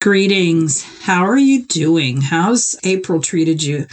Greetings. How are you doing? How's April treated you?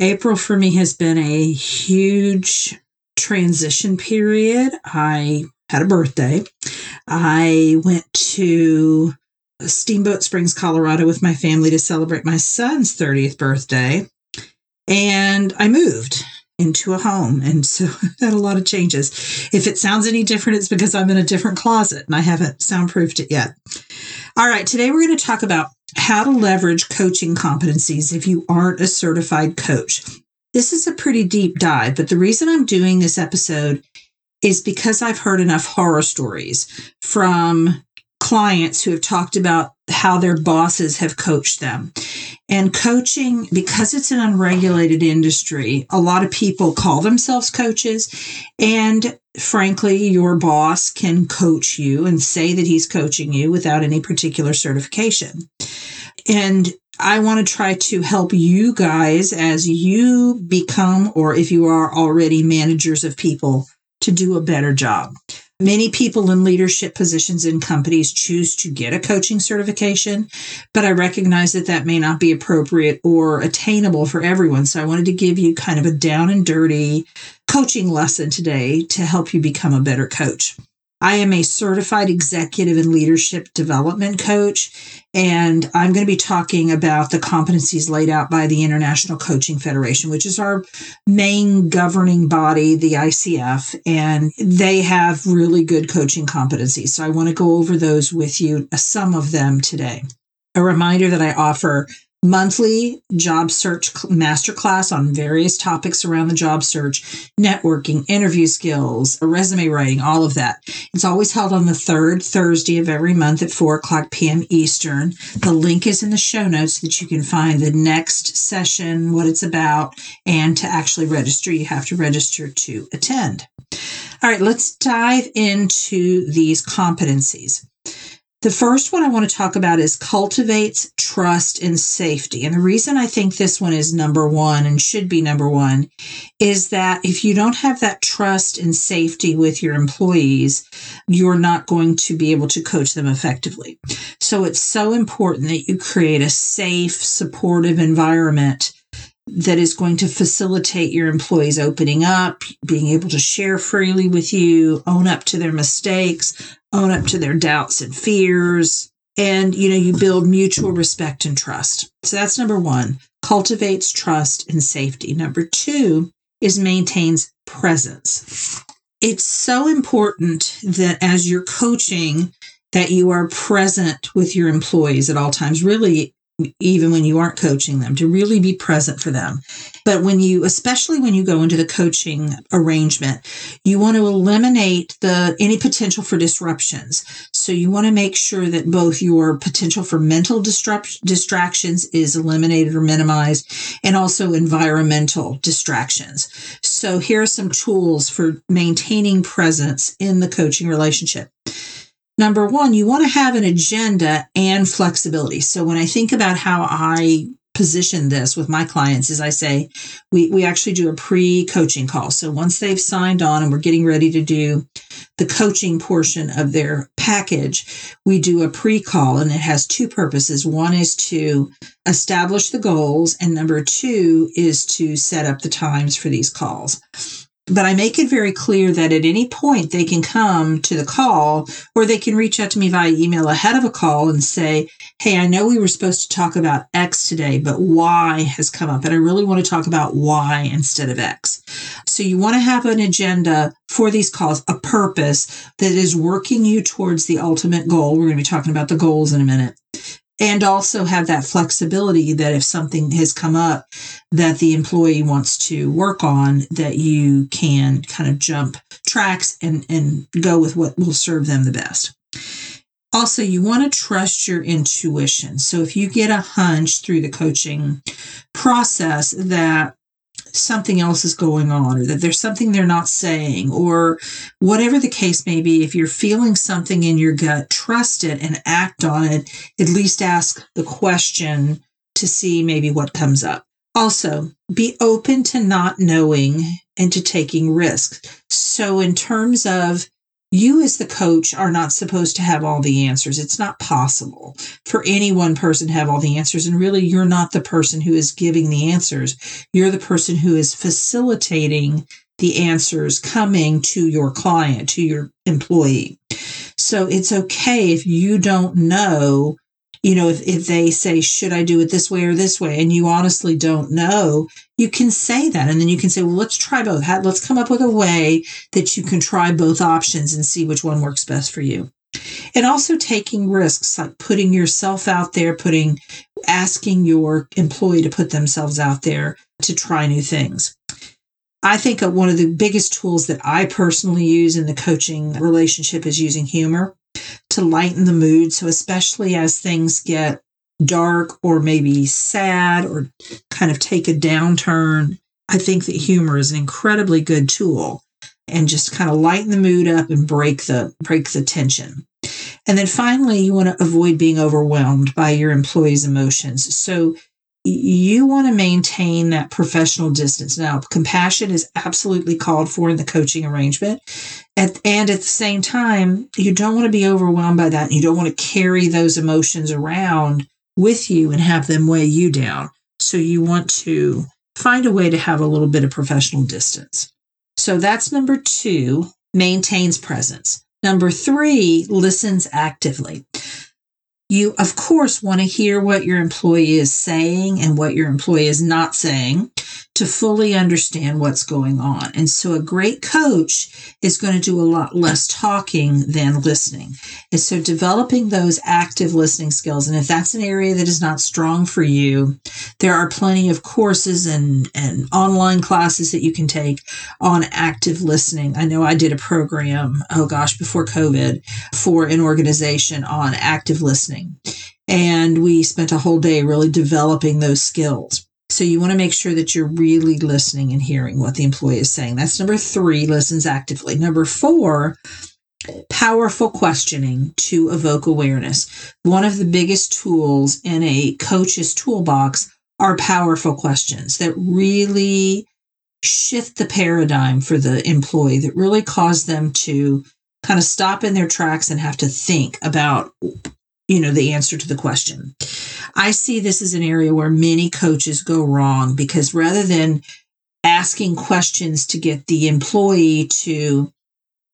April for me has been a huge transition period. I had a birthday. I went to Steamboat Springs, Colorado with my family to celebrate my son's 30th birthday. And I moved into a home. And so had a lot of changes. If it sounds any different, it's because I'm in a different closet and I haven't soundproofed it yet. All right, today we're going to talk about how to leverage coaching competencies if you aren't a certified coach. This is a pretty deep dive, but the reason I'm doing this episode is because I've heard enough horror stories from clients who have talked about how their bosses have coached them. And coaching, because it's an unregulated industry, a lot of people call themselves coaches. And frankly, your boss can coach you and say that he's coaching you without any particular certification. And I want to try to help you guys as you become, or if you are already managers of people, to do a better job. Many people in leadership positions in companies choose to get a coaching certification, but I recognize that that may not be appropriate or attainable for everyone. So I wanted to give you kind of a down and dirty coaching lesson today to help you become a better coach. I am a certified executive and leadership development coach, and I'm going to be talking about the competencies laid out by the International Coaching Federation, which is our main governing body, the ICF, and they have really good coaching competencies. So I want to go over those with you, some of them today. A reminder that I offer monthly job search masterclass on various topics around the job search, networking, interview skills, resume writing, all of that. It's always held on the third Thursday of every month at 4 o'clock p.m. Eastern. The link is in the show notes so that you can find the next session, what it's about, and to actually register, you have to register to attend. All right, let's dive into these competencies. The first one I want to talk about is cultivates trust and safety. And the reason I think this one is number one and should be number one is that if you don't have that trust and safety with your employees, you're not going to be able to coach them effectively. So it's so important that you create a safe, supportive environment that is going to facilitate your employees opening up, being able to share freely with you, own up to their mistakes, own up to their doubts and fears. And, you know, you build mutual respect and trust. So that's number one, cultivates trust and safety. Number two is maintains presence. It's so important that as you're coaching, that you are present with your employees at all times, really even when you aren't coaching them to really be present for them. But when you especially when you go into the coaching arrangement you want to eliminate the any potential for disruptions. So you want to make sure that both your potential for mental disrupt, distractions is eliminated or minimized and also environmental distractions. So here are some tools for maintaining presence in the coaching relationship Number one, you want to have an agenda and flexibility. So when I think about how I position this with my clients is I say we, we actually do a pre-coaching call. So once they've signed on and we're getting ready to do the coaching portion of their package, we do a pre-call and it has two purposes. One is to establish the goals and number two is to set up the times for these calls but I make it very clear that at any point they can come to the call or they can reach out to me via email ahead of a call and say, Hey, I know we were supposed to talk about X today, but Y has come up and I really want to talk about Y instead of X. So you want to have an agenda for these calls a purpose that is working you towards the ultimate goal. We're going to be talking about the goals in a minute. And also have that flexibility that if something has come up that the employee wants to work on, that you can kind of jump tracks and, and go with what will serve them the best. Also, you want to trust your intuition. So if you get a hunch through the coaching process that something else is going on or that there's something they're not saying or whatever the case may be if you're feeling something in your gut trust it and act on it. At least ask the question to see maybe what comes up. Also be open to not knowing and to taking risks. So in terms of you as the coach are not supposed to have all the answers. It's not possible for any one person to have all the answers. And really, you're not the person who is giving the answers. You're the person who is facilitating the answers coming to your client, to your employee. So it's okay if you don't know you know, if, if they say, should I do it this way or this way? And you honestly don't know, you can say that. And then you can say, well, let's try both. Let's come up with a way that you can try both options and see which one works best for you. And also taking risks, like putting yourself out there, putting, asking your employee to put themselves out there to try new things. I think uh, one of the biggest tools that I personally use in the coaching relationship is using humor to lighten the mood. So, especially as things get dark or maybe sad or kind of take a downturn, I think that humor is an incredibly good tool and just kind of lighten the mood up and break the break the tension. And then finally, you want to avoid being overwhelmed by your employees' emotions. So you want to maintain that professional distance. Now, compassion is absolutely called for in the coaching arrangement. At, and at the same time, you don't want to be overwhelmed by that. You don't want to carry those emotions around with you and have them weigh you down. So you want to find a way to have a little bit of professional distance. So that's number two, maintains presence. Number three, listens actively. You, of course, want to hear what your employee is saying and what your employee is not saying to fully understand what's going on. And so a great coach is going to do a lot less talking than listening. And so developing those active listening skills. And if that's an area that is not strong for you, there are plenty of courses and, and online classes that you can take on active listening. I know I did a program, oh gosh, before COVID for an organization on active listening. And we spent a whole day really developing those skills. So you want to make sure that you're really listening and hearing what the employee is saying. That's number three, listens actively. Number four, powerful questioning to evoke awareness. One of the biggest tools in a coach's toolbox are powerful questions that really shift the paradigm for the employee, that really cause them to kind of stop in their tracks and have to think about you know, the answer to the question. I see this as an area where many coaches go wrong because rather than asking questions to get the employee to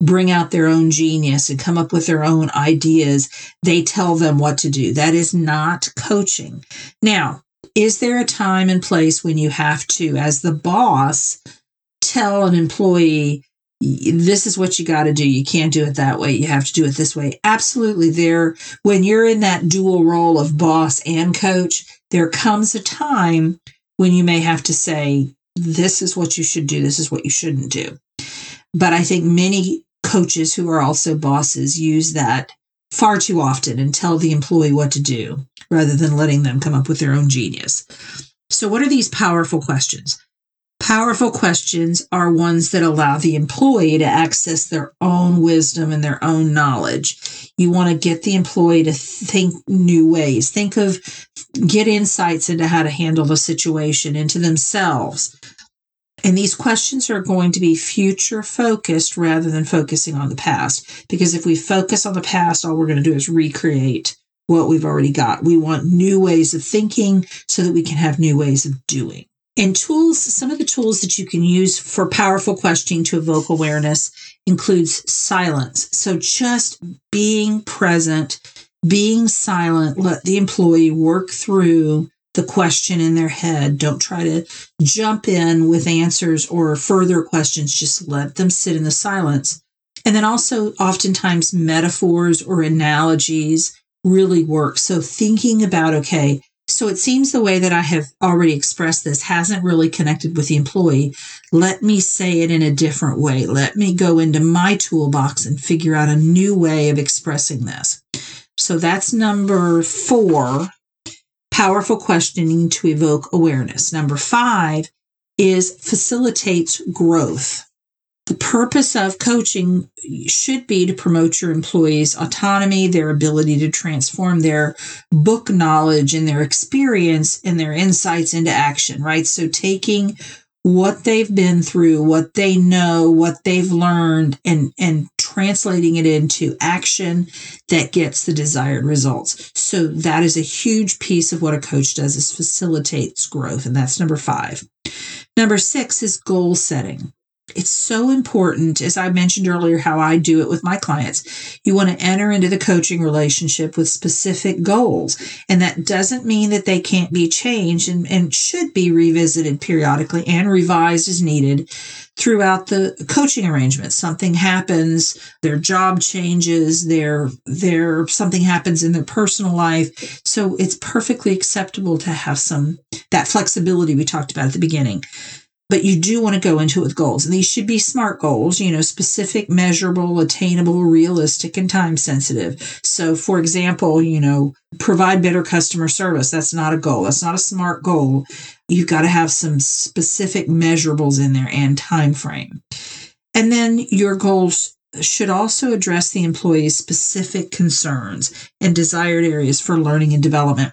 bring out their own genius and come up with their own ideas, they tell them what to do. That is not coaching. Now, is there a time and place when you have to, as the boss, tell an employee, this is what you got to do. You can't do it that way. You have to do it this way. Absolutely. There, when you're in that dual role of boss and coach, there comes a time when you may have to say, this is what you should do. This is what you shouldn't do. But I think many coaches who are also bosses use that far too often and tell the employee what to do rather than letting them come up with their own genius. So, what are these powerful questions? Powerful questions are ones that allow the employee to access their own wisdom and their own knowledge. You want to get the employee to think new ways, think of, get insights into how to handle the situation, into themselves. And these questions are going to be future focused rather than focusing on the past. Because if we focus on the past, all we're going to do is recreate what we've already got. We want new ways of thinking so that we can have new ways of doing. And tools, some of the tools that you can use for powerful questioning to evoke awareness includes silence. So just being present, being silent, let the employee work through the question in their head. Don't try to jump in with answers or further questions. Just let them sit in the silence. And then also, oftentimes, metaphors or analogies really work. So, thinking about, okay, so it seems the way that I have already expressed this hasn't really connected with the employee. Let me say it in a different way. Let me go into my toolbox and figure out a new way of expressing this. So that's number four powerful questioning to evoke awareness. Number five is facilitates growth. The purpose of coaching should be to promote your employees' autonomy, their ability to transform their book knowledge and their experience and their insights into action, right? So taking what they've been through, what they know, what they've learned, and, and translating it into action that gets the desired results. So that is a huge piece of what a coach does is facilitates growth. And that's number five. Number six is goal setting. It's so important, as I mentioned earlier, how I do it with my clients. You want to enter into the coaching relationship with specific goals. And that doesn't mean that they can't be changed and, and should be revisited periodically and revised as needed throughout the coaching arrangement. Something happens, their job changes, their their something happens in their personal life. So it's perfectly acceptable to have some that flexibility we talked about at the beginning but you do want to go into it with goals. And these should be SMART goals, you know, specific, measurable, attainable, realistic, and time sensitive. So, for example, you know, provide better customer service. That's not a goal. That's not a SMART goal. You've got to have some specific measurables in there and time frame. And then your goals should also address the employee's specific concerns and desired areas for learning and development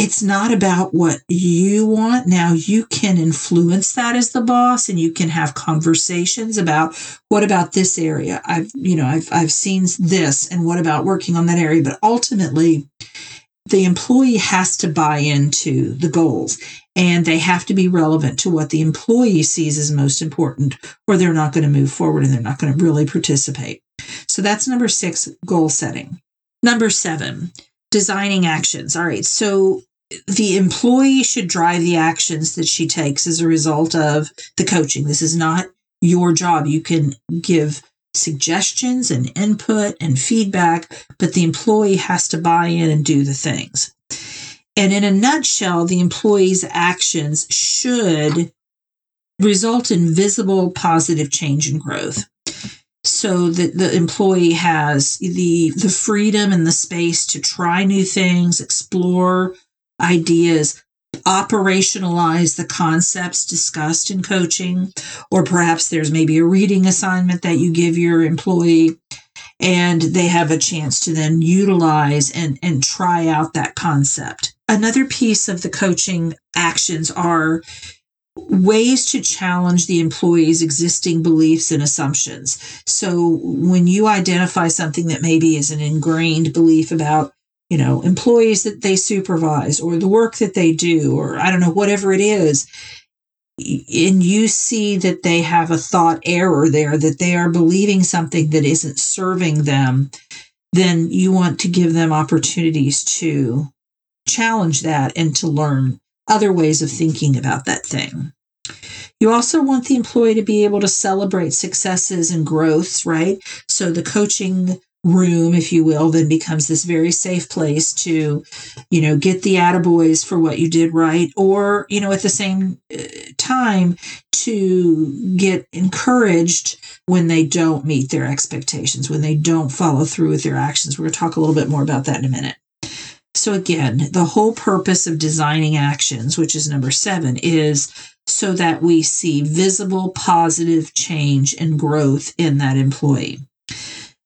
it's not about what you want. Now you can influence that as the boss and you can have conversations about what about this area? I've, you know, I've, I've seen this and what about working on that area? But ultimately, the employee has to buy into the goals and they have to be relevant to what the employee sees as most important, or they're not going to move forward and they're not going to really participate. So that's number six goal setting. Number seven, designing actions. All right. So the employee should drive the actions that she takes as a result of the coaching. This is not your job. You can give suggestions and input and feedback, but the employee has to buy in and do the things. And in a nutshell, the employee's actions should result in visible positive change and growth so that the employee has the the freedom and the space to try new things explore ideas operationalize the concepts discussed in coaching or perhaps there's maybe a reading assignment that you give your employee and they have a chance to then utilize and, and try out that concept another piece of the coaching actions are ways to challenge the employee's existing beliefs and assumptions. So when you identify something that maybe is an ingrained belief about, you know, employees that they supervise or the work that they do, or I don't know, whatever it is, and you see that they have a thought error there, that they are believing something that isn't serving them, then you want to give them opportunities to challenge that and to learn other ways of thinking about that thing. You also want the employee to be able to celebrate successes and growths, right? So the coaching room, if you will, then becomes this very safe place to, you know, get the attaboys for what you did right, or, you know, at the same uh, time to get encouraged when they don't meet their expectations, when they don't follow through with their actions. We're going to talk a little bit more about that in a minute. So, again, the whole purpose of designing actions, which is number seven, is so that we see visible positive change and growth in that employee.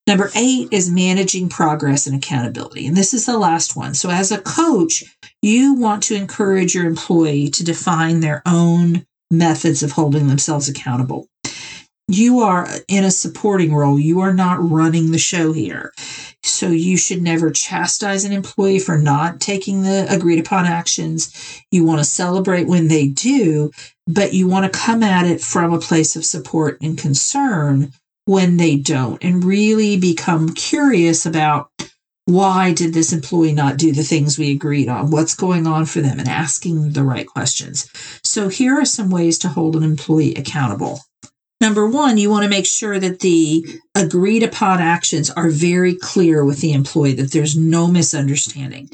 Number eight is managing progress and accountability. And this is the last one. So, as a coach, you want to encourage your employee to define their own methods of holding themselves accountable you are in a supporting role. You are not running the show here. So you should never chastise an employee for not taking the agreed upon actions. You want to celebrate when they do, but you want to come at it from a place of support and concern when they don't and really become curious about why did this employee not do the things we agreed on? What's going on for them and asking the right questions. So here are some ways to hold an employee accountable. Number one, you want to make sure that the agreed upon actions are very clear with the employee, that there's no misunderstanding.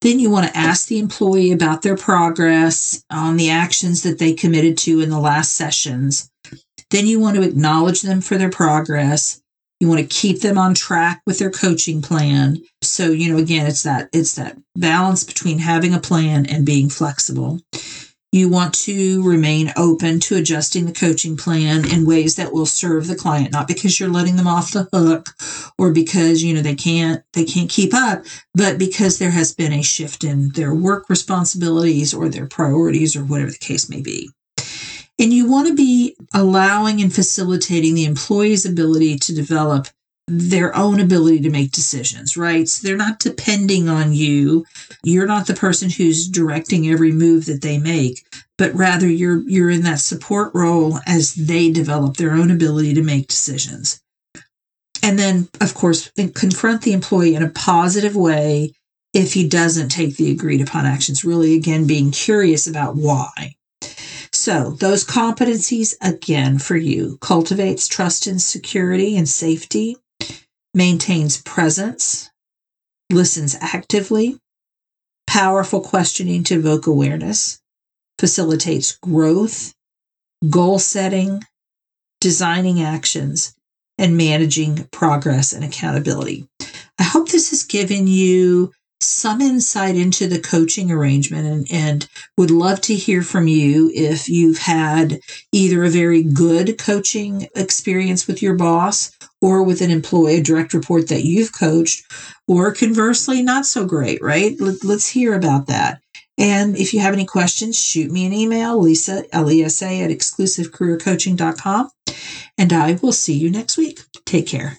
Then you want to ask the employee about their progress on the actions that they committed to in the last sessions. Then you want to acknowledge them for their progress. You want to keep them on track with their coaching plan. So, you know, again, it's that it's that balance between having a plan and being flexible. You want to remain open to adjusting the coaching plan in ways that will serve the client, not because you're letting them off the hook or because, you know, they can't they can't keep up, but because there has been a shift in their work responsibilities or their priorities or whatever the case may be. And you want to be allowing and facilitating the employee's ability to develop their own ability to make decisions, right? So they're not depending on you. You're not the person who's directing every move that they make, but rather you're you're in that support role as they develop their own ability to make decisions. And then of course confront the employee in a positive way if he doesn't take the agreed upon actions, really again being curious about why. So, those competencies again for you cultivates trust and security and safety, maintains presence, listens actively, powerful questioning to evoke awareness, facilitates growth, goal setting, designing actions, and managing progress and accountability. I hope this has given you some insight into the coaching arrangement and, and would love to hear from you if you've had either a very good coaching experience with your boss or with an employee, a direct report that you've coached, or conversely, not so great, right? Let, us hear about that. And if you have any questions, shoot me an email, Lesa, L-E-S-A at exclusivecareercoaching.com. And I will see you next week. Take care.